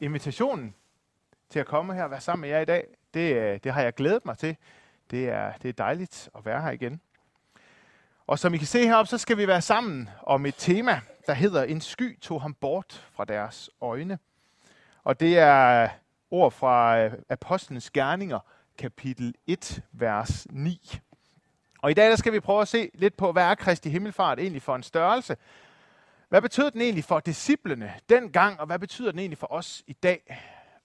invitationen til at komme her og være sammen med jer i dag. Det, øh, det har jeg glædet mig til. Det er, det er dejligt at være her igen. Og som I kan se heroppe, så skal vi være sammen om et tema, der hedder En sky tog ham bort fra deres øjne. Og det er ord fra øh, Apostlenes Gerninger, kapitel 1, vers 9. Og i dag der skal vi prøve at se lidt på, hvad er Kristi Himmelfart egentlig for en størrelse? Hvad betød den egentlig for disciplene dengang, og hvad betyder den egentlig for os i dag?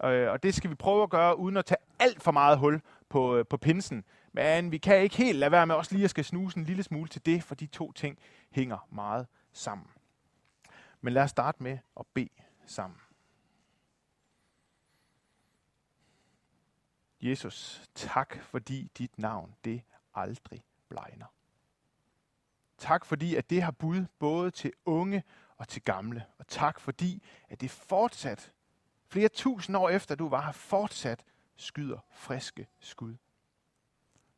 Øh, og det skal vi prøve at gøre, uden at tage alt for meget hul på, øh, på pinsen. Men vi kan ikke helt lade være med også lige at skal snuse en lille smule til det, for de to ting hænger meget sammen. Men lad os starte med at bede sammen. Jesus, tak fordi dit navn, det aldrig blegner. Tak fordi, at det har bud både til unge og til gamle. Og tak fordi, at det fortsat, flere tusind år efter du var her, fortsat skyder friske skud.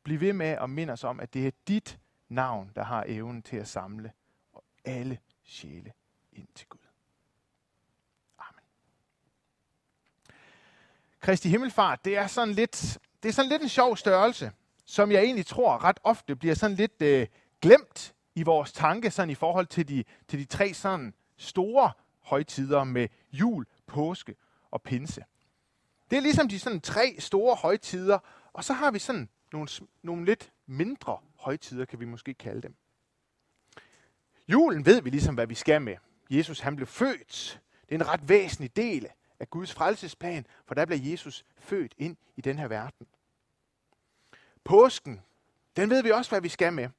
Bliv ved med at minde os om, at det er dit navn, der har evnen til at samle og alle sjæle ind til Gud. Amen. Kristi Himmelfart, det er sådan lidt, det er sådan lidt en sjov størrelse, som jeg egentlig tror ret ofte bliver sådan lidt øh, glemt i vores tanke sådan i forhold til de, til de tre sådan store højtider med jul, påske og pinse. Det er ligesom de sådan tre store højtider, og så har vi sådan nogle, nogle lidt mindre højtider, kan vi måske kalde dem. Julen ved vi ligesom, hvad vi skal med. Jesus han blev født. Det er en ret væsentlig del af Guds frelsesplan, for der bliver Jesus født ind i den her verden. Påsken, den ved vi også, hvad vi skal med.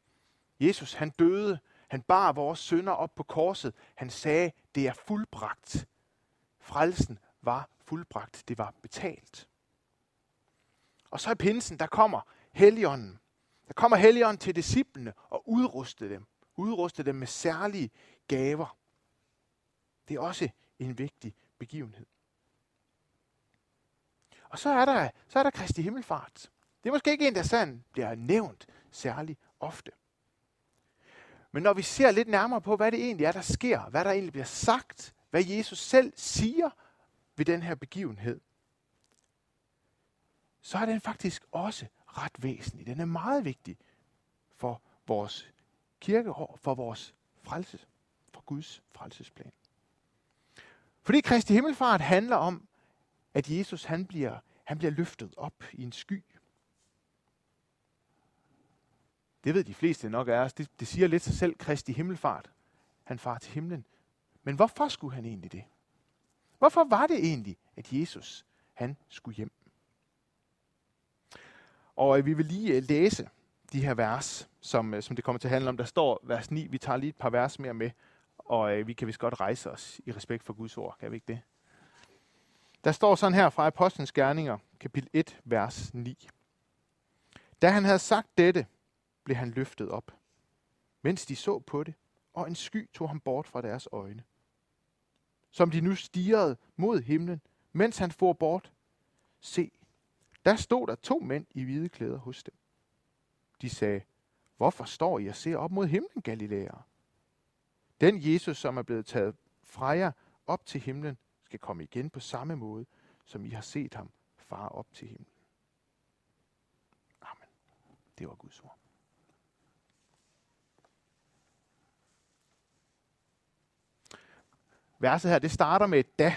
Jesus, han døde. Han bar vores sønder op på korset. Han sagde, det er fuldbragt. Frelsen var fuldbragt. Det var betalt. Og så i pinsen, der kommer Helligånden. Der kommer Helligånden til disciplene og udruste dem. Udruste dem med særlige gaver. Det er også en vigtig begivenhed. Og så er der, så er der Kristi Himmelfart. Det er måske ikke en, der sådan bliver nævnt særlig ofte. Men når vi ser lidt nærmere på, hvad det egentlig er, der sker, hvad der egentlig bliver sagt, hvad Jesus selv siger ved den her begivenhed, så er den faktisk også ret væsentlig. Den er meget vigtig for vores kirkeår, for vores frelse, for Guds frelsesplan. Fordi Kristi Himmelfart handler om, at Jesus han bliver, han bliver løftet op i en sky. Det ved de fleste nok af os. Det, det siger lidt sig selv, Kristi Himmelfart. Han far til himlen. Men hvorfor skulle han egentlig det? Hvorfor var det egentlig, at Jesus han skulle hjem? Og øh, vi vil lige øh, læse de her vers, som, øh, som det kommer til at handle om. Der står vers 9. Vi tager lige et par vers mere med, og øh, vi kan vist godt rejse os i respekt for Guds ord. Kan vi ikke det? Der står sådan her fra Apostlenes Gerninger, kapitel 1, vers 9. Da han havde sagt dette, blev han løftet op, mens de så på det, og en sky tog ham bort fra deres øjne. Som de nu stirrede mod himlen, mens han for bort, se, der stod der to mænd i hvide klæder hos dem. De sagde, hvorfor står I og ser op mod himlen, Galilæer? Den Jesus, som er blevet taget fra jer op til himlen, skal komme igen på samme måde, som I har set ham fare op til himlen. Amen. Det var Guds ord. Verset her, det starter med et da.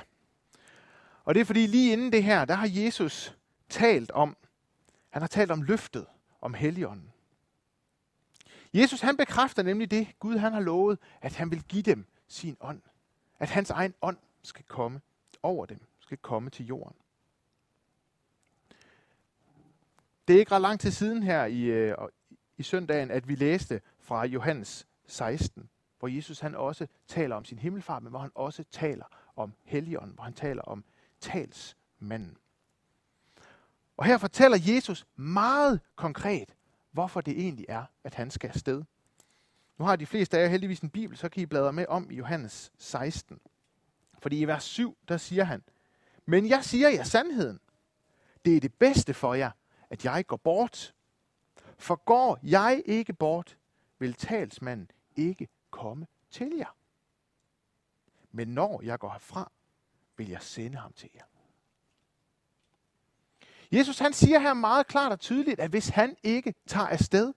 Og det er fordi lige inden det her, der har Jesus talt om, han har talt om løftet, om helligånden. Jesus han bekræfter nemlig det, Gud han har lovet, at han vil give dem sin ånd. At hans egen ånd skal komme over dem, skal komme til jorden. Det er ikke ret lang tid siden her i, øh, i søndagen, at vi læste fra Johannes 16, hvor Jesus han også taler om sin himmelfar, men hvor han også taler om helligånden, hvor han taler om talsmanden. Og her fortæller Jesus meget konkret, hvorfor det egentlig er, at han skal afsted. Nu har de fleste af jer heldigvis en bibel, så kan I bladre med om i Johannes 16. Fordi i vers 7, der siger han, Men jeg siger jer sandheden. Det er det bedste for jer, at jeg går bort. For går jeg ikke bort, vil talsmanden ikke komme til jer. Men når jeg går herfra, vil jeg sende ham til jer. Jesus han siger her meget klart og tydeligt, at hvis han ikke tager afsted,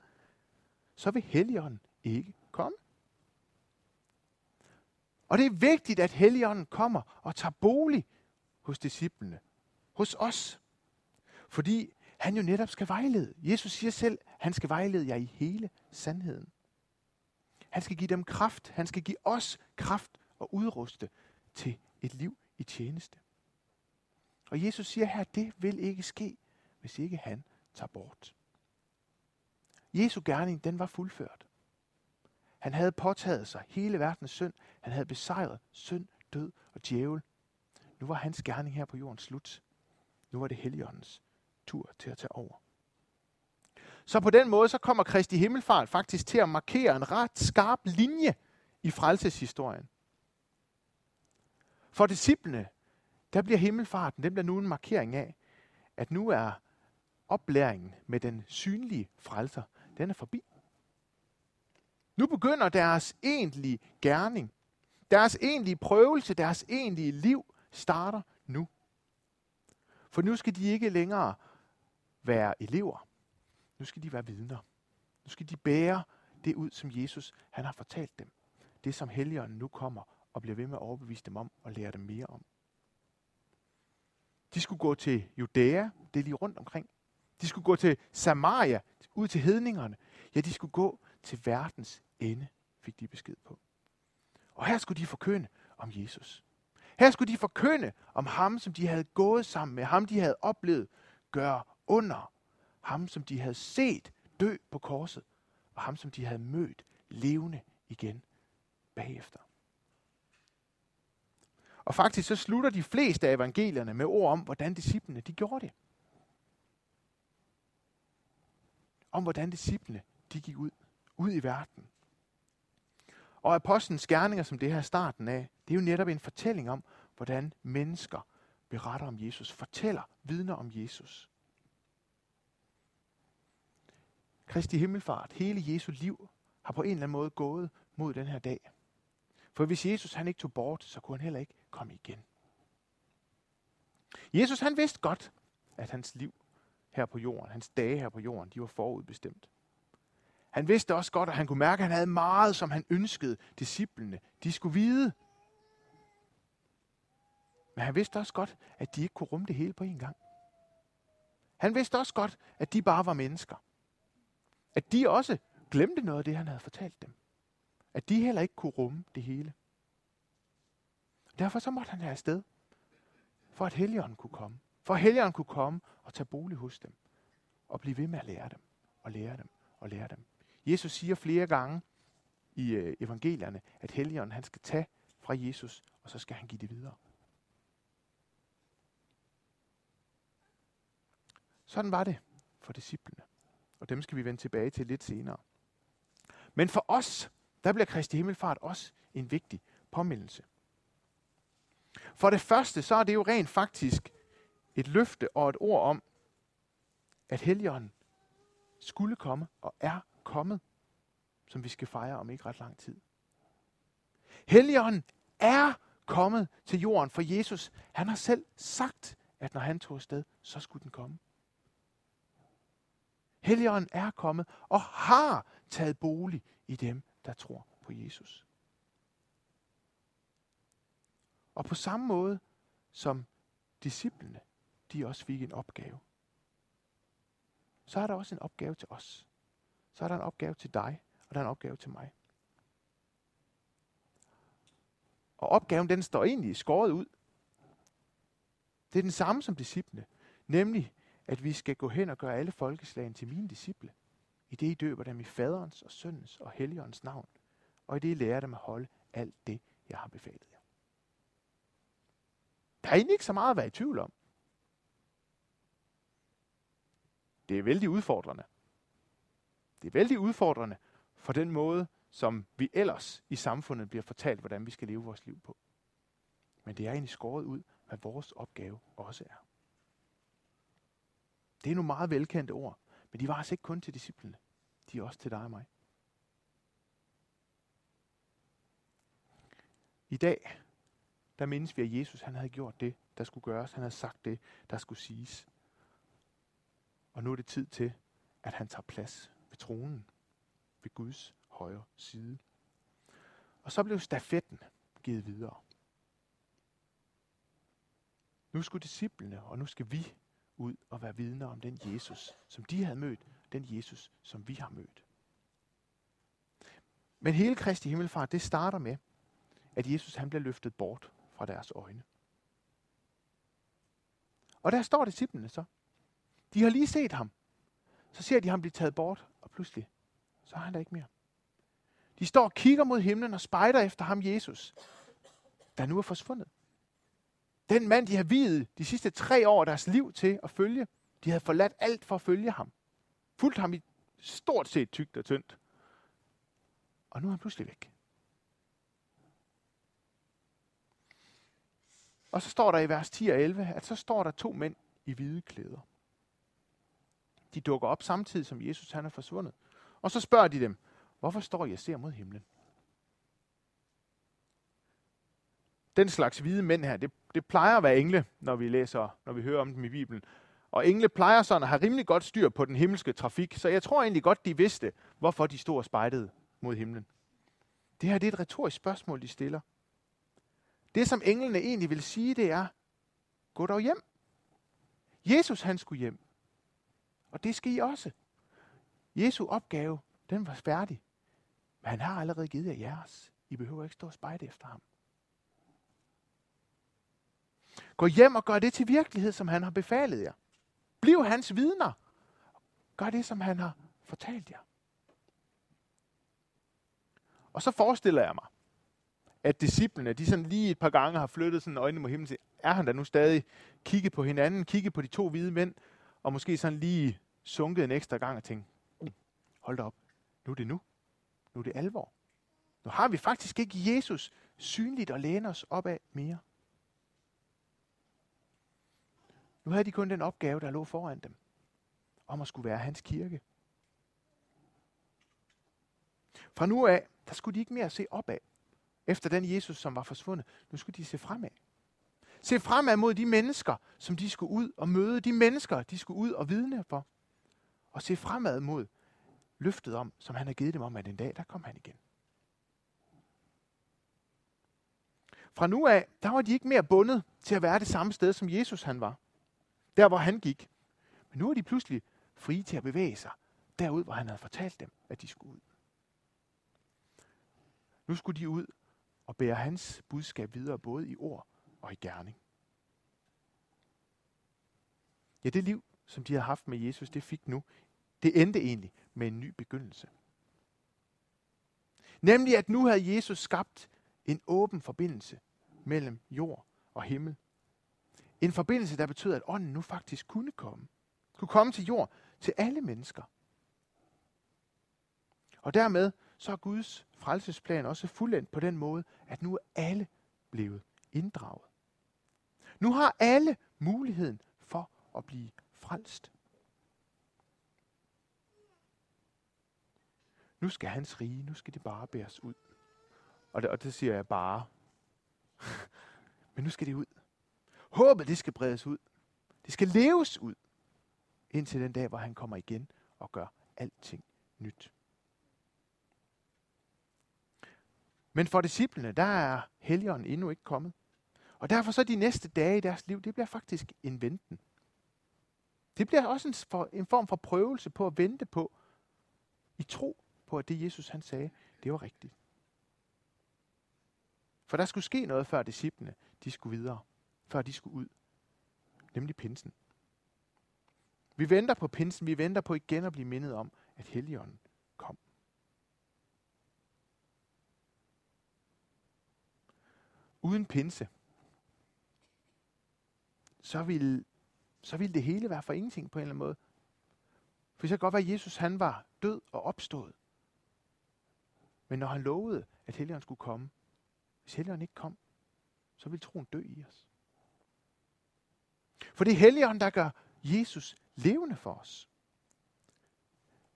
så vil Helligånden ikke komme. Og det er vigtigt, at Helligånden kommer og tager bolig hos disciplene, hos os. Fordi han jo netop skal vejlede. Jesus siger selv, han skal vejlede jer i hele sandheden. Han skal give dem kraft. Han skal give os kraft og udruste til et liv i tjeneste. Og Jesus siger her, at det vil ikke ske, hvis ikke han tager bort. Jesu gerning, den var fuldført. Han havde påtaget sig hele verdens synd. Han havde besejret synd, død og djævel. Nu var hans gerning her på jorden slut. Nu var det Helligåndens tur til at tage over. Så på den måde så kommer Kristi Himmelfart faktisk til at markere en ret skarp linje i frelseshistorien. For disciplene, der bliver himmelfarten, den bliver nu en markering af, at nu er oplæringen med den synlige frelser, den er forbi. Nu begynder deres egentlige gerning, deres egentlige prøvelse, deres egentlige liv starter nu. For nu skal de ikke længere være elever. Nu skal de være vidner. Nu skal de bære det ud, som Jesus han har fortalt dem. Det, som Helligånden nu kommer og bliver ved med at overbevise dem om og lære dem mere om. De skulle gå til Judæa, det er lige rundt omkring. De skulle gå til Samaria, ud til hedningerne. Ja, de skulle gå til verdens ende, fik de besked på. Og her skulle de forkynde om Jesus. Her skulle de forkynde om ham, som de havde gået sammen med, ham de havde oplevet gøre under, ham som de havde set dø på korset, og ham som de havde mødt levende igen bagefter. Og faktisk så slutter de fleste af evangelierne med ord om, hvordan disciplene de gjorde det. Om hvordan disciplene de gik ud, ud i verden. Og apostlenes gerninger, som det her er starten af, det er jo netop en fortælling om, hvordan mennesker beretter om Jesus, fortæller, vidner om Jesus. Kristi himmelfart, hele Jesu liv, har på en eller anden måde gået mod den her dag. For hvis Jesus han ikke tog bort, så kunne han heller ikke komme igen. Jesus han vidste godt, at hans liv her på jorden, hans dage her på jorden, de var forudbestemt. Han vidste også godt, at han kunne mærke, at han havde meget, som han ønskede disciplene. De skulle vide. Men han vidste også godt, at de ikke kunne rumme det hele på en gang. Han vidste også godt, at de bare var mennesker. At de også glemte noget af det, han havde fortalt dem. At de heller ikke kunne rumme det hele. Derfor så måtte han have afsted, for at Helligånden kunne komme. For at Helligånden kunne komme og tage bolig hos dem. Og blive ved med at lære dem, og lære dem, og lære dem. Jesus siger flere gange i øh, evangelierne, at Helligånden han skal tage fra Jesus, og så skal han give det videre. Sådan var det for disciplene. Og dem skal vi vende tilbage til lidt senere. Men for os, der bliver Kristi Himmelfart også en vigtig påmindelse. For det første, så er det jo rent faktisk et løfte og et ord om, at Helligånden skulle komme og er kommet, som vi skal fejre om ikke ret lang tid. Helligånden er kommet til jorden, for Jesus, han har selv sagt, at når han tog afsted, så skulle den komme. Helligånden er kommet og har taget bolig i dem, der tror på Jesus. Og på samme måde som disciplene, de også fik en opgave, så er der også en opgave til os. Så er der en opgave til dig, og der er en opgave til mig. Og opgaven, den står egentlig skåret ud. Det er den samme som disciplene, nemlig at vi skal gå hen og gøre alle folkeslagen til mine disciple. I det I døber dem i faderens og søndens og helligåndens navn. Og i det I lærer dem at holde alt det, jeg har befalet jer. Der er egentlig ikke så meget at være i tvivl om. Det er vældig udfordrende. Det er vældig udfordrende for den måde, som vi ellers i samfundet bliver fortalt, hvordan vi skal leve vores liv på. Men det er egentlig skåret ud, hvad vores opgave også er. Det er nogle meget velkendte ord, men de var altså ikke kun til disciplene. De er også til dig og mig. I dag, der mindes vi, at Jesus han havde gjort det, der skulle gøres. Han havde sagt det, der skulle siges. Og nu er det tid til, at han tager plads ved tronen, ved Guds højre side. Og så blev stafetten givet videre. Nu skulle disciplene, og nu skal vi ud og være vidner om den Jesus, som de havde mødt, den Jesus, som vi har mødt. Men hele Kristi Himmelfart, det starter med, at Jesus han bliver løftet bort fra deres øjne. Og der står disciplene så. De har lige set ham. Så ser de ham blive taget bort, og pludselig, så er han der ikke mere. De står og kigger mod himlen og spejder efter ham, Jesus, der nu er forsvundet. Den mand, de har videt de sidste tre år af deres liv til at følge, de havde forladt alt for at følge ham. Fulgt ham i stort set tygt og tyndt. Og nu er han pludselig væk. Og så står der i vers 10 og 11, at så står der to mænd i hvide klæder. De dukker op samtidig, som Jesus han er forsvundet. Og så spørger de dem, hvorfor står I og ser mod himlen? Den slags hvide mænd her, det, det plejer at være engle, når vi læser, når vi hører om dem i Bibelen. Og engle plejer sådan at have rimelig godt styr på den himmelske trafik, så jeg tror egentlig godt, de vidste, hvorfor de stod og spejtede mod himlen. Det her det er et retorisk spørgsmål, de stiller. Det, som englene egentlig vil sige, det er, gå dog hjem. Jesus, han skulle hjem. Og det skal I også. Jesu opgave, den var færdig. Men han har allerede givet jer jeres. I behøver ikke stå og spejde efter ham. Gå hjem og gør det til virkelighed, som han har befalet jer. Bliv hans vidner. Gør det, som han har fortalt jer. Og så forestiller jeg mig, at disciplene, de sådan lige et par gange har flyttet sådan øjnene mod himlen, er han der nu stadig kigget på hinanden, kigget på de to hvide mænd, og måske sådan lige sunket en ekstra gang og tænkt, mm, hold da op, nu er det nu. Nu er det alvor. Nu har vi faktisk ikke Jesus synligt at læne os op af mere. Nu havde de kun den opgave, der lå foran dem, om at skulle være hans kirke. Fra nu af, der skulle de ikke mere se opad, efter den Jesus, som var forsvundet. Nu skulle de se fremad. Se fremad mod de mennesker, som de skulle ud og møde. De mennesker, de skulle ud og vidne for. Og se fremad mod løftet om, som han har givet dem om, at en dag, der kom han igen. Fra nu af, der var de ikke mere bundet til at være det samme sted, som Jesus han var. Der, hvor han gik. Men nu er de pludselig frie til at bevæge sig derud, hvor han havde fortalt dem, at de skulle ud. Nu skulle de ud og bære hans budskab videre, både i ord og i gerning. Ja, det liv, som de havde haft med Jesus, det fik nu, det endte egentlig med en ny begyndelse. Nemlig, at nu havde Jesus skabt en åben forbindelse mellem jord og himmel. En forbindelse, der betød, at ånden nu faktisk kunne komme. Kunne komme til jord, til alle mennesker. Og dermed så er Guds frelsesplan også fuldendt på den måde, at nu er alle blevet inddraget. Nu har alle muligheden for at blive frelst. Nu skal hans rige, nu skal det bare bæres ud. Og det, og det siger jeg bare. Men nu skal det ud. Håbet, det skal bredes ud. Det skal leves ud. Indtil den dag, hvor han kommer igen og gør alting nyt. Men for disciplene, der er helgeren endnu ikke kommet. Og derfor så de næste dage i deres liv, det bliver faktisk en venten. Det bliver også en, for, en form for prøvelse på at vente på, i tro på, at det Jesus han sagde, det var rigtigt. For der skulle ske noget, før disciplene de skulle videre. Før de skulle ud. Nemlig pinsen. Vi venter på pinsen. Vi venter på igen at blive mindet om, at Helligånden kom. uden pinse, så ville, så ville det hele være for ingenting på en eller anden måde. For så kan godt være, at Jesus han var død og opstået. Men når han lovede, at Helligånden skulle komme, hvis Helligånden ikke kom, så ville troen dø i os. For det er Helligånden, der gør Jesus levende for os.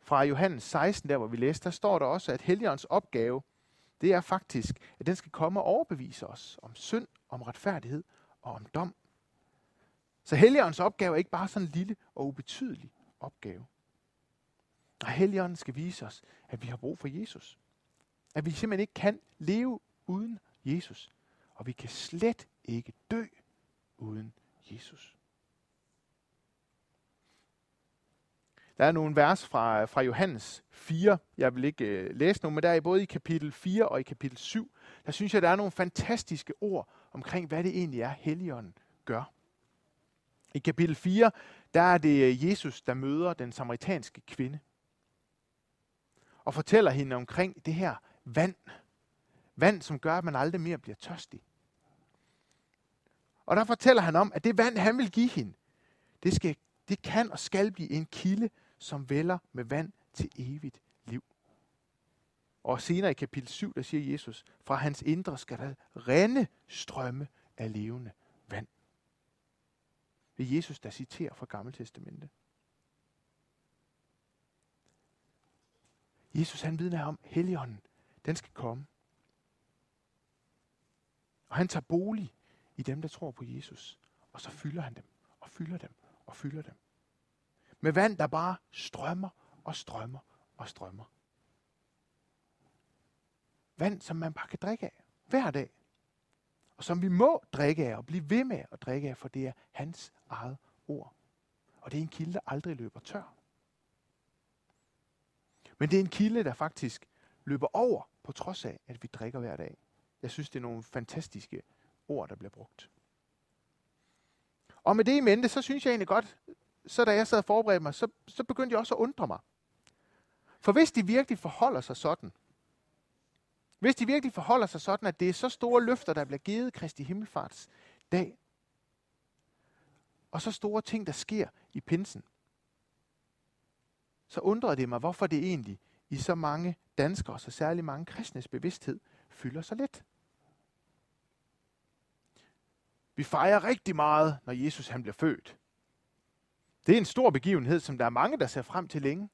Fra Johannes 16, der hvor vi læste, der står der også, at Helligåndens opgave, det er faktisk, at den skal komme og overbevise os om synd, om retfærdighed og om dom. Så Helligåndens opgave er ikke bare sådan en lille og ubetydelig opgave. Og Helligånden skal vise os, at vi har brug for Jesus. At vi simpelthen ikke kan leve uden Jesus. Og vi kan slet ikke dø uden Jesus. Der er nogle vers fra, fra Johannes 4. Jeg vil ikke øh, læse nogen, men der er både i kapitel 4 og i kapitel 7. Der synes jeg, der er nogle fantastiske ord omkring, hvad det egentlig er, Helligånden gør. I kapitel 4, der er det øh, Jesus, der møder den samaritanske kvinde. Og fortæller hende omkring det her vand. Vand, som gør, at man aldrig mere bliver tørstig. Og der fortæller han om, at det vand, han vil give hende, det, skal, det kan og skal blive en kilde, som vælger med vand til evigt liv. Og senere i kapitel 7, der siger Jesus, fra hans indre skal der rende strømme af levende vand. Det er Jesus, der citerer fra Gamle Testamente. Jesus han vidner om, Helligånden, den skal komme. Og han tager bolig i dem, der tror på Jesus. Og så fylder han dem, og fylder dem, og fylder dem. Med vand, der bare strømmer og strømmer og strømmer. Vand, som man bare kan drikke af hver dag. Og som vi må drikke af og blive ved med at drikke af, for det er hans eget ord. Og det er en kilde, der aldrig løber tør. Men det er en kilde, der faktisk løber over, på trods af, at vi drikker hver dag. Jeg synes, det er nogle fantastiske ord, der bliver brugt. Og med det i mente, så synes jeg egentlig godt, så da jeg sad og forberedte mig, så, så begyndte jeg også at undre mig. For hvis de virkelig forholder sig sådan, hvis de virkelig forholder sig sådan, at det er så store løfter, der bliver givet Kristi Himmelfarts dag, og så store ting, der sker i pinsen, så undrede det mig, hvorfor det egentlig i så mange danskere, så særligt mange kristnes bevidsthed, fylder så lidt. Vi fejrer rigtig meget, når Jesus han bliver født. Det er en stor begivenhed, som der er mange, der ser frem til længe.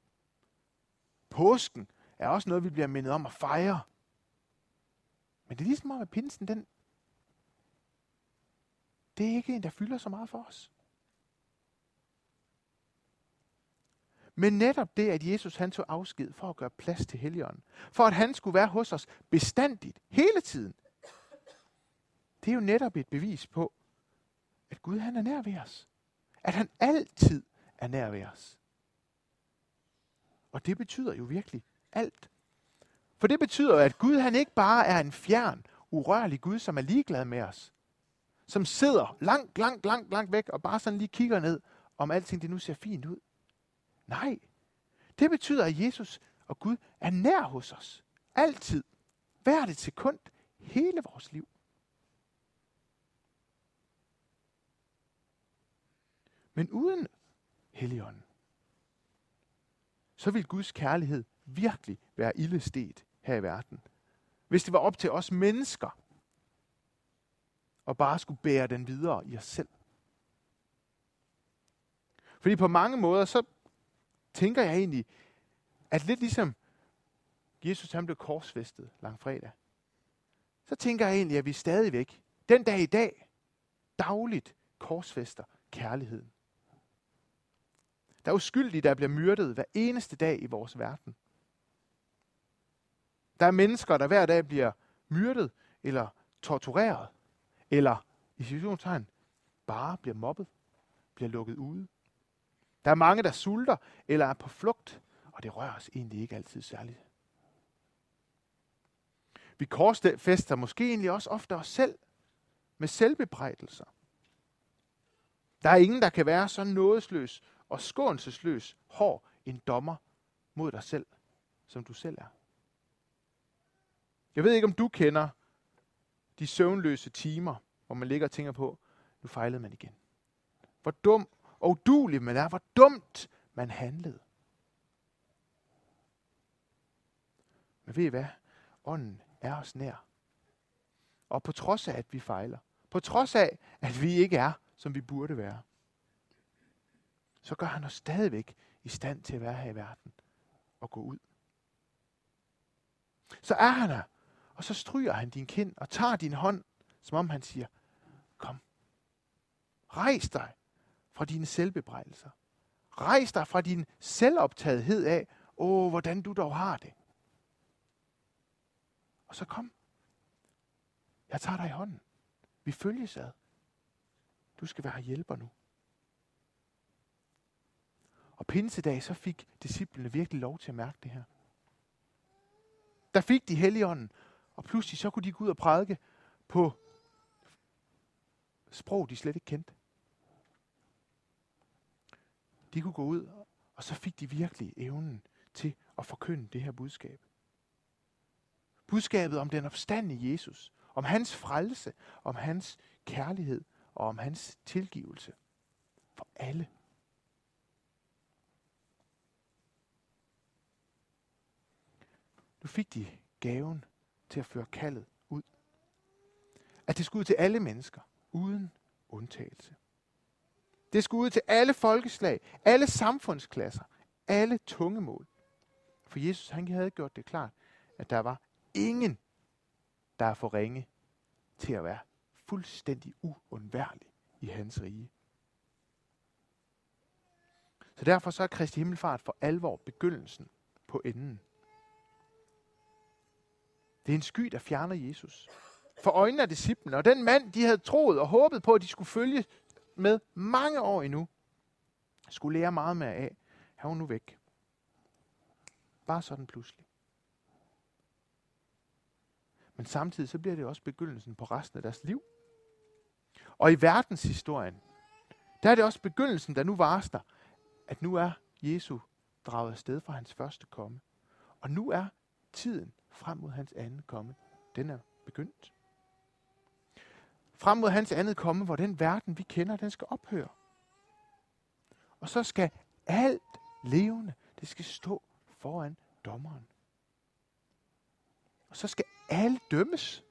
Påsken er også noget, vi bliver mindet om at fejre. Men det er ligesom om, at pinsen, den, det er ikke en, der fylder så meget for os. Men netop det, at Jesus han tog afsked for at gøre plads til Helligånden, for at han skulle være hos os bestandigt, hele tiden, det er jo netop et bevis på, at Gud han er nær ved os. At han altid er nær ved os. Og det betyder jo virkelig alt. For det betyder, at Gud han ikke bare er en fjern, urørlig Gud, som er ligeglad med os. Som sidder langt, langt, langt, langt væk og bare sådan lige kigger ned, om alting det nu ser fint ud. Nej, det betyder, at Jesus og Gud er nær hos os. Altid. Hvert et sekund. Hele vores liv. Men uden Helligånden, så vil Guds kærlighed virkelig være ildestet her i verden. Hvis det var op til os mennesker, og bare skulle bære den videre i os selv. Fordi på mange måder, så tænker jeg egentlig, at lidt ligesom Jesus han blev korsfæstet langfredag, så tænker jeg egentlig, at vi stadigvæk, den dag i dag, dagligt korsfæster kærligheden. Der er uskyldige, der bliver myrdet hver eneste dag i vores verden. Der er mennesker, der hver dag bliver myrdet, eller tortureret, eller i situationstegn bare bliver mobbet, bliver lukket ude. Der er mange, der sulter eller er på flugt, og det rører os egentlig ikke altid særligt. Vi korsfester måske egentlig også ofte os selv med selvbebrejdelser. Der er ingen, der kan være så nådesløs og skånselsløs hård en dommer mod dig selv, som du selv er. Jeg ved ikke, om du kender de søvnløse timer, hvor man ligger og tænker på, nu fejlede man igen. Hvor dum og udulig man er, hvor dumt man handlede. Men ved I hvad? Ånden er os nær. Og på trods af, at vi fejler, på trods af, at vi ikke er, som vi burde være, så gør han os stadigvæk i stand til at være her i verden og gå ud. Så er han her, Og så stryger han din kind og tager din hånd, som om han siger, kom, rejs dig fra dine selvbebrejdelser. Rejs dig fra din selvoptagethed af, åh, hvordan du dog har det. Og så kom. Jeg tager dig i hånden. Vi følges ad. Du skal være hjælper nu. Og pinsedag, så fik disciplene virkelig lov til at mærke det her. Der fik de helligånden, og pludselig så kunne de gå ud og prædike på sprog, de slet ikke kendte. De kunne gå ud, og så fik de virkelig evnen til at forkynde det her budskab. Budskabet om den opstandende Jesus, om hans frelse, om hans kærlighed og om hans tilgivelse for alle. Nu fik de gaven til at føre kaldet ud. At det skulle ud til alle mennesker, uden undtagelse. Det skulle ud til alle folkeslag, alle samfundsklasser, alle tungemål. For Jesus han havde gjort det klart, at der var ingen, der er for ringe til at være fuldstændig uundværlig i hans rige. Så derfor så er Kristi Himmelfart for alvor begyndelsen på enden. Det er en sky, der fjerner Jesus. For øjnene af disciplene, og den mand, de havde troet og håbet på, at de skulle følge med mange år endnu, skulle lære meget mere af. Han var nu væk. Bare sådan pludselig. Men samtidig så bliver det også begyndelsen på resten af deres liv. Og i verdenshistorien, der er det også begyndelsen, der nu varsler, at nu er Jesu draget afsted fra hans første komme. Og nu er tiden frem mod hans anden komme, den er begyndt. Frem mod hans andet komme, hvor den verden, vi kender, den skal ophøre. Og så skal alt levende, det skal stå foran dommeren. Og så skal alle dømmes.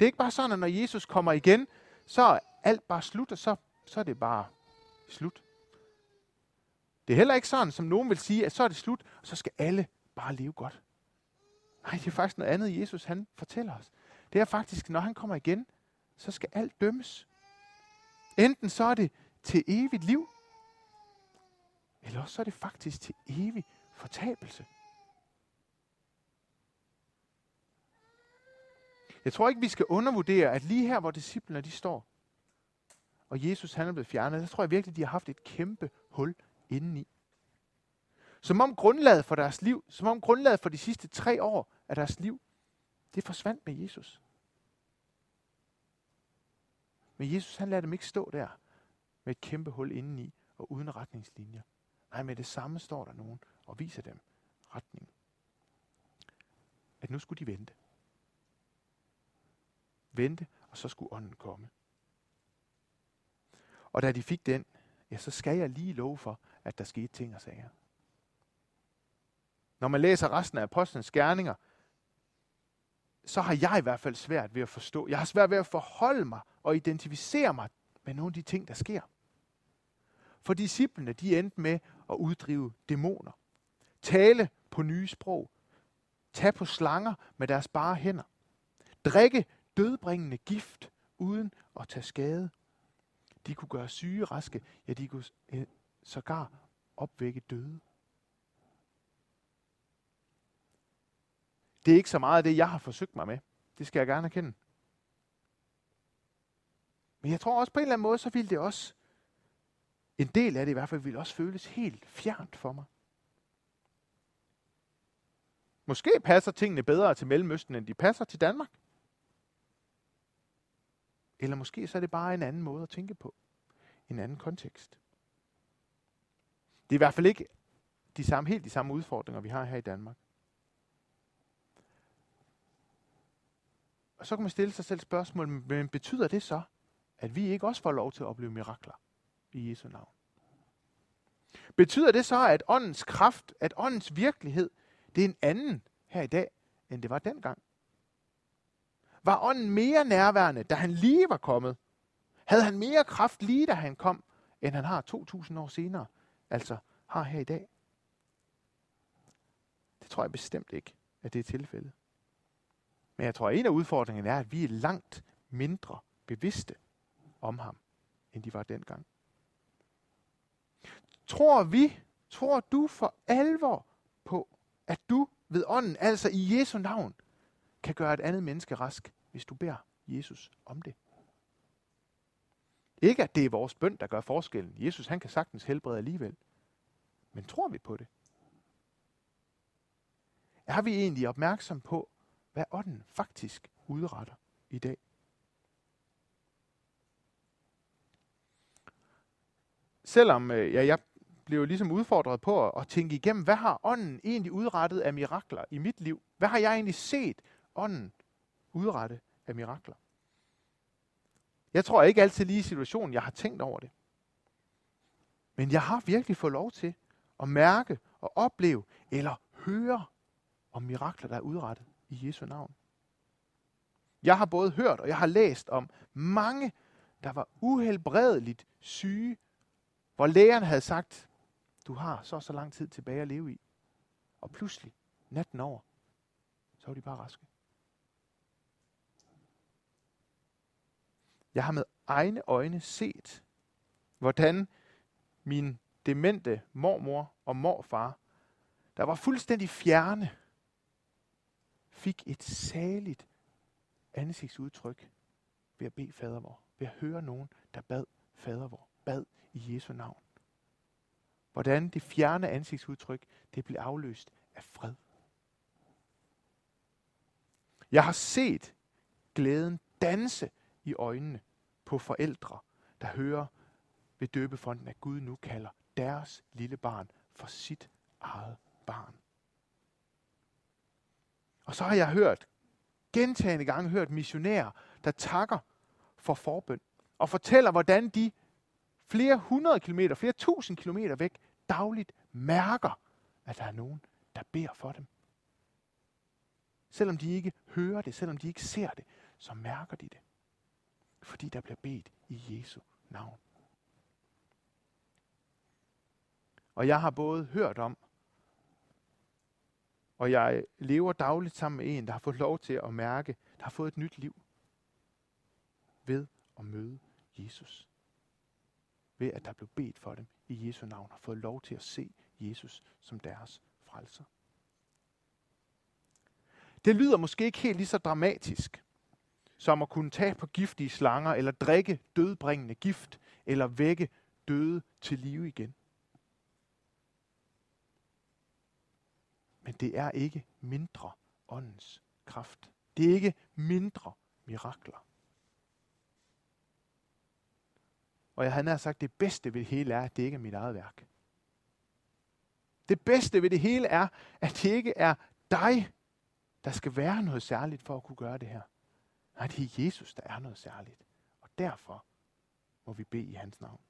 Det er ikke bare sådan, at når Jesus kommer igen, så er alt bare slut, og så, så er det bare slut. Det er heller ikke sådan, som nogen vil sige, at så er det slut, og så skal alle bare leve godt. Nej, det er faktisk noget andet, Jesus han fortæller os. Det er faktisk, når han kommer igen, så skal alt dømmes. Enten så er det til evigt liv, eller også så er det faktisk til evig fortabelse. Jeg tror ikke, vi skal undervurdere, at lige her, hvor disciplene de står, og Jesus han er blevet fjernet, så tror jeg virkelig, de har haft et kæmpe hul indeni. Som om grundlaget for deres liv, som om grundlaget for de sidste tre år af deres liv, det forsvandt med Jesus. Men Jesus han lader dem ikke stå der med et kæmpe hul indeni og uden retningslinjer. Nej, med det samme står der nogen og viser dem retning. At nu skulle de vente. Vente, og så skulle ånden komme. Og da de fik den, ja, så skal jeg lige love for, at der skete ting og sager. Når man læser resten af apostlenes gerninger, så har jeg i hvert fald svært ved at forstå. Jeg har svært ved at forholde mig og identificere mig med nogle af de ting, der sker. For disciplene, de endte med at uddrive dæmoner. Tale på nye sprog. tage på slanger med deres bare hænder. Drikke dødbringende gift uden at tage skade. De kunne gøre syge raske. Ja, de kunne eh, sågar opvække døde. Det er ikke så meget af det, jeg har forsøgt mig med. Det skal jeg gerne erkende. Men jeg tror også på en eller anden måde, så ville det også, en del af det i hvert fald, ville også føles helt fjernt for mig. Måske passer tingene bedre til Mellemøsten, end de passer til Danmark. Eller måske så er det bare en anden måde at tænke på. En anden kontekst. Det er i hvert fald ikke de samme, helt de samme udfordringer, vi har her i Danmark. Og så kan man stille sig selv spørgsmål, men betyder det så, at vi ikke også får lov til at opleve mirakler i Jesu navn? Betyder det så, at åndens kraft, at åndens virkelighed, det er en anden her i dag, end det var dengang? Var ånden mere nærværende, da han lige var kommet? Havde han mere kraft lige, da han kom, end han har 2000 år senere, altså har her i dag? Det tror jeg bestemt ikke, at det er tilfældet. Men jeg tror, at en af udfordringerne er, at vi er langt mindre bevidste om ham, end de var dengang. Tror vi, tror du for alvor på, at du ved ånden, altså i Jesu navn, kan gøre et andet menneske rask, hvis du beder Jesus om det? Ikke at det er vores bøn, der gør forskellen. Jesus han kan sagtens helbrede alligevel. Men tror vi på det? Er vi egentlig opmærksom på, hvad ånden faktisk udretter i dag? Selvom øh, ja, jeg blev ligesom udfordret på at tænke igennem, hvad har ånden egentlig udrettet af mirakler i mit liv? Hvad har jeg egentlig set ånden udrette af mirakler? Jeg tror ikke altid lige i situationen, jeg har tænkt over det. Men jeg har virkelig fået lov til at mærke og opleve eller høre om mirakler, der er udrettet i Jesu navn. Jeg har både hørt og jeg har læst om mange, der var uhelbredeligt syge, hvor lægerne havde sagt, du har så så lang tid tilbage at leve i. Og pludselig, natten over, så var de bare raske. Jeg har med egne øjne set, hvordan min demente mormor og morfar, der var fuldstændig fjerne, fik et saligt ansigtsudtryk ved at bede fader vor. Ved at høre nogen, der bad fader vor. Bad i Jesu navn. Hvordan det fjerne ansigtsudtryk, det blev afløst af fred. Jeg har set glæden danse i øjnene på forældre, der hører ved døbefonden, at Gud nu kalder deres lille barn for sit eget barn. Og så har jeg hørt, gentagende gange hørt missionærer, der takker for forbøn, og fortæller, hvordan de flere hundrede kilometer, flere tusind kilometer væk, dagligt mærker, at der er nogen, der beder for dem. Selvom de ikke hører det, selvom de ikke ser det, så mærker de det. Fordi der bliver bedt i Jesu navn. Og jeg har både hørt om, og jeg lever dagligt sammen med en, der har fået lov til at mærke, der har fået et nyt liv ved at møde Jesus. Ved at der blev bedt for dem i Jesu navn, har fået lov til at se Jesus som deres frelser. Det lyder måske ikke helt lige så dramatisk, som at kunne tage på giftige slanger, eller drikke dødbringende gift, eller vække døde til live igen. Men det er ikke mindre åndens kraft. Det er ikke mindre mirakler. Og jeg havde nær sagt, det bedste ved det hele er, at det ikke er mit eget værk. Det bedste ved det hele er, at det ikke er dig, der skal være noget særligt for at kunne gøre det her. Nej, det er Jesus, der er noget særligt. Og derfor må vi bede i hans navn.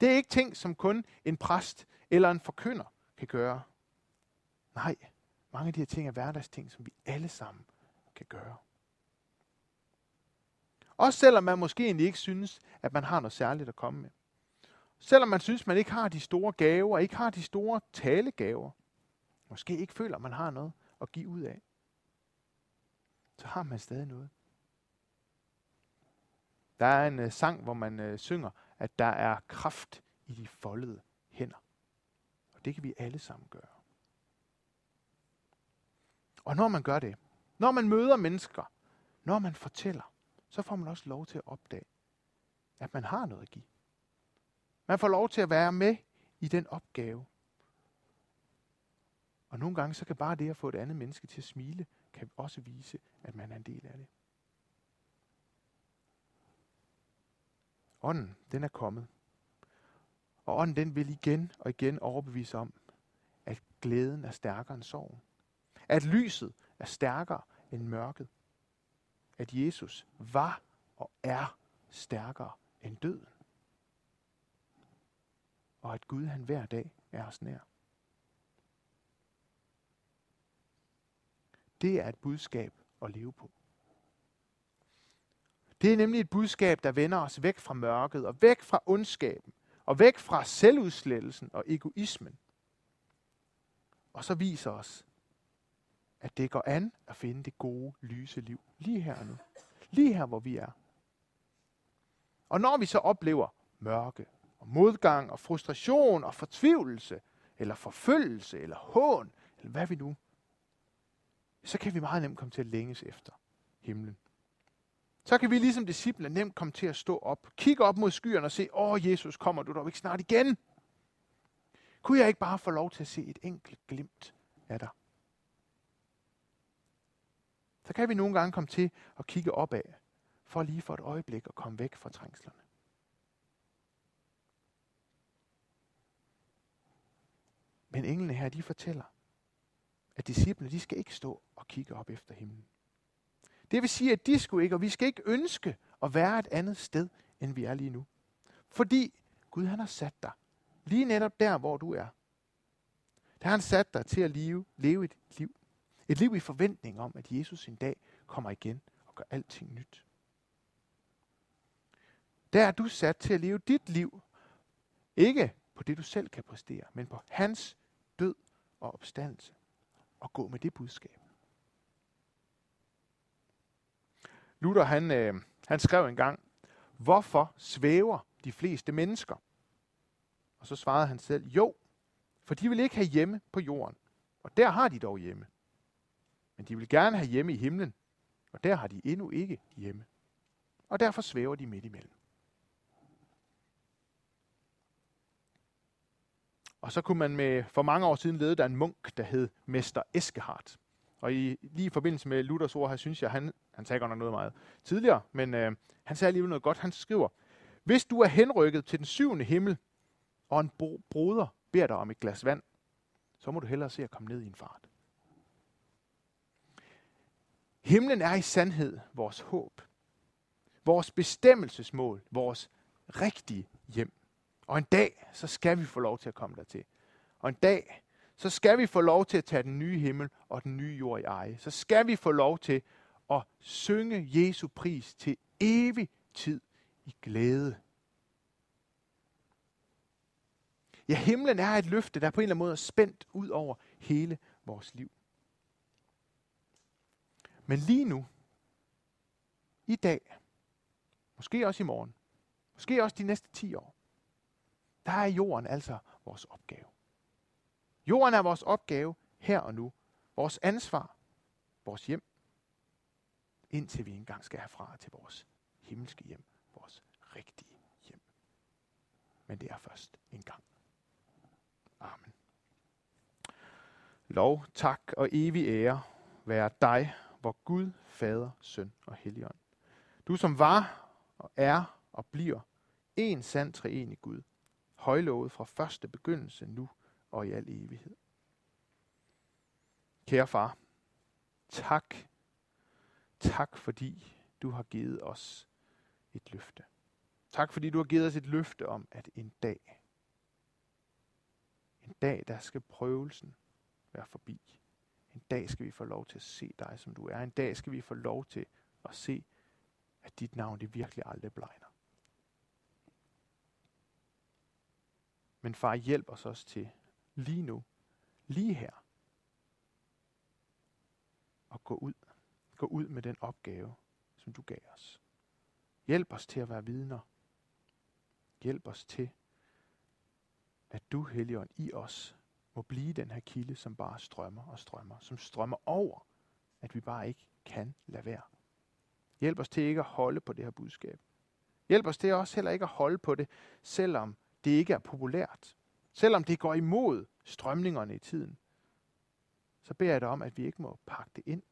Det er ikke ting, som kun en præst eller en forkynder kan gøre. Nej, mange af de her ting er hverdagsting, som vi alle sammen kan gøre. Også selvom man måske egentlig ikke synes, at man har noget særligt at komme med. Selvom man synes, man ikke har de store gaver, ikke har de store talegaver. Måske ikke føler, man har noget at give ud af. Så har man stadig noget. Der er en øh, sang, hvor man øh, synger, at der er kraft i de foldede hænder. Og det kan vi alle sammen gøre. Og når man gør det, når man møder mennesker, når man fortæller, så får man også lov til at opdage, at man har noget at give. Man får lov til at være med i den opgave. Og nogle gange, så kan bare det at få et andet menneske til at smile, kan også vise, at man er en del af det. Ånden, den er kommet. Og ånden, den vil igen og igen overbevise om, at glæden er stærkere end sorgen. At lyset er stærkere end mørket. At Jesus var og er stærkere end døden. Og at Gud han hver dag er os nær. Det er et budskab at leve på. Det er nemlig et budskab, der vender os væk fra mørket og væk fra ondskaben og væk fra selvudslettelsen og egoismen. Og så viser os, at det går an at finde det gode, lyse liv. Lige her og nu. Lige her, hvor vi er. Og når vi så oplever mørke, og modgang, og frustration, og fortvivlelse, eller forfølgelse, eller hån, eller hvad vi nu, så kan vi meget nemt komme til at længes efter himlen. Så kan vi ligesom disciple nemt komme til at stå op, kigge op mod skyerne og se, åh Jesus, kommer du dog ikke snart igen? Kunne jeg ikke bare få lov til at se et enkelt glimt af dig? Så kan vi nogle gange komme til at kigge opad, for lige for et øjeblik at komme væk fra trængslerne. Men englene her, de fortæller, at disciplene, de skal ikke stå og kigge op efter himlen. Det vil sige, at de skulle ikke, og vi skal ikke ønske at være et andet sted, end vi er lige nu. Fordi Gud han har sat dig lige netop der, hvor du er. Der har han sat dig til at leve, leve et liv. Et liv i forventning om, at Jesus en dag kommer igen og gør alting nyt. Der er du sat til at leve dit liv. Ikke på det, du selv kan præstere, men på hans død og opstandelse. Og gå med det budskab. Luther han, øh, han skrev engang, hvorfor svæver de fleste mennesker? Og så svarede han selv, jo, for de vil ikke have hjemme på jorden. Og der har de dog hjemme. Men de vil gerne have hjemme i himlen, og der har de endnu ikke hjemme. Og derfor svæver de midt imellem. Og så kunne man med, for mange år siden lede der en munk, der hed Mester Eskehardt. Og i, lige i forbindelse med Luthers ord her, synes jeg, han, han sagde godt nok noget meget tidligere, men øh, han sagde alligevel noget godt. Han skriver, hvis du er henrykket til den syvende himmel, og en bro- broder beder dig om et glas vand, så må du hellere se at komme ned i en fart. Himlen er i sandhed vores håb, vores bestemmelsesmål, vores rigtige hjem. Og en dag, så skal vi få lov til at komme dertil. Og en dag, så skal vi få lov til at tage den nye himmel og den nye jord i eje. Så skal vi få lov til at synge Jesu pris til evig tid i glæde. Ja, himlen er et løfte, der på en eller anden måde er spændt ud over hele vores liv. Men lige nu, i dag, måske også i morgen, måske også de næste 10 år, der er jorden altså vores opgave. Jorden er vores opgave her og nu. Vores ansvar, vores hjem, indtil vi engang skal herfra til vores himmelske hjem, vores rigtige hjem. Men det er først en gang. Amen. Lov, tak og evig ære være dig, hvor Gud, Fader, Søn og Helligånd. Du som var og er og bliver en sand treenig Gud, højlovet fra første begyndelse nu og i al evighed. Kære far, tak. Tak fordi du har givet os et løfte. Tak fordi du har givet os et løfte om, at en dag, en dag, der skal prøvelsen være forbi. En dag skal vi få lov til at se dig, som du er. En dag skal vi få lov til at se, at dit navn det virkelig aldrig blegner. Men far, hjælp os også til lige nu, lige her, at gå ud. Gå ud med den opgave, som du gav os. Hjælp os til at være vidner. Hjælp os til, at du, Helligånd, i os må blive den her kilde, som bare strømmer og strømmer, som strømmer over, at vi bare ikke kan lade være. Hjælp os til ikke at holde på det her budskab. Hjælp os til også heller ikke at holde på det, selvom det ikke er populært. Selvom det går imod strømningerne i tiden. Så beder jeg dig om, at vi ikke må pakke det ind.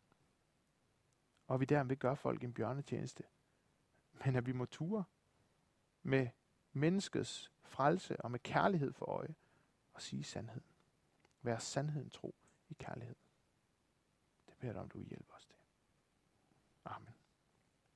Og vi dermed gør folk en bjørnetjeneste. Men at vi må ture med menneskets frelse og med kærlighed for øje og sige sandheden. Vær sandheden tro i kærlighed. Det beder jeg dig om, du hjælper os til. Amen.